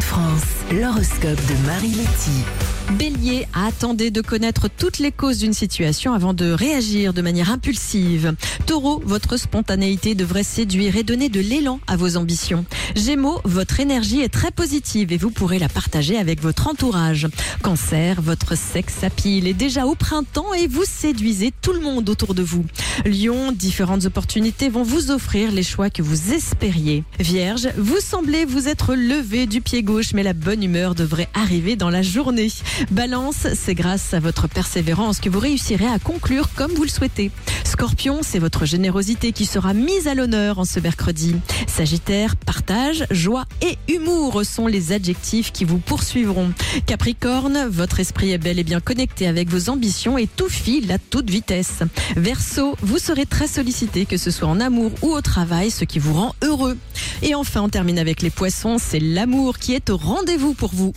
France, l'horoscope de Marie Letty. Bélier, attendez de connaître toutes les causes d'une situation avant de réagir de manière impulsive. Taureau, votre spontanéité devrait séduire et donner de l'élan à vos ambitions. Gémeaux, votre énergie est très positive et vous pourrez la partager avec votre entourage. Cancer, votre sexe à pile est déjà au printemps et vous séduisez tout le monde autour de vous. Lion, différentes opportunités vont vous offrir les choix que vous espériez. Vierge, vous semblez vous être levé du pied gauche mais la bonne humeur devrait arriver dans la journée. Balance, c'est grâce à votre persévérance que vous réussirez à conclure comme vous le souhaitez. Scorpion, c'est votre générosité qui sera mise à l'honneur en ce mercredi. Sagittaire, partage, joie et humour sont les adjectifs qui vous poursuivront. Capricorne, votre esprit est bel et bien connecté avec vos ambitions et tout file à toute vitesse. Verseau, vous serez très sollicité que ce soit en amour ou au travail, ce qui vous rend heureux. Et enfin, on termine avec les poissons, c'est l'amour qui est au rendez-vous pour vous.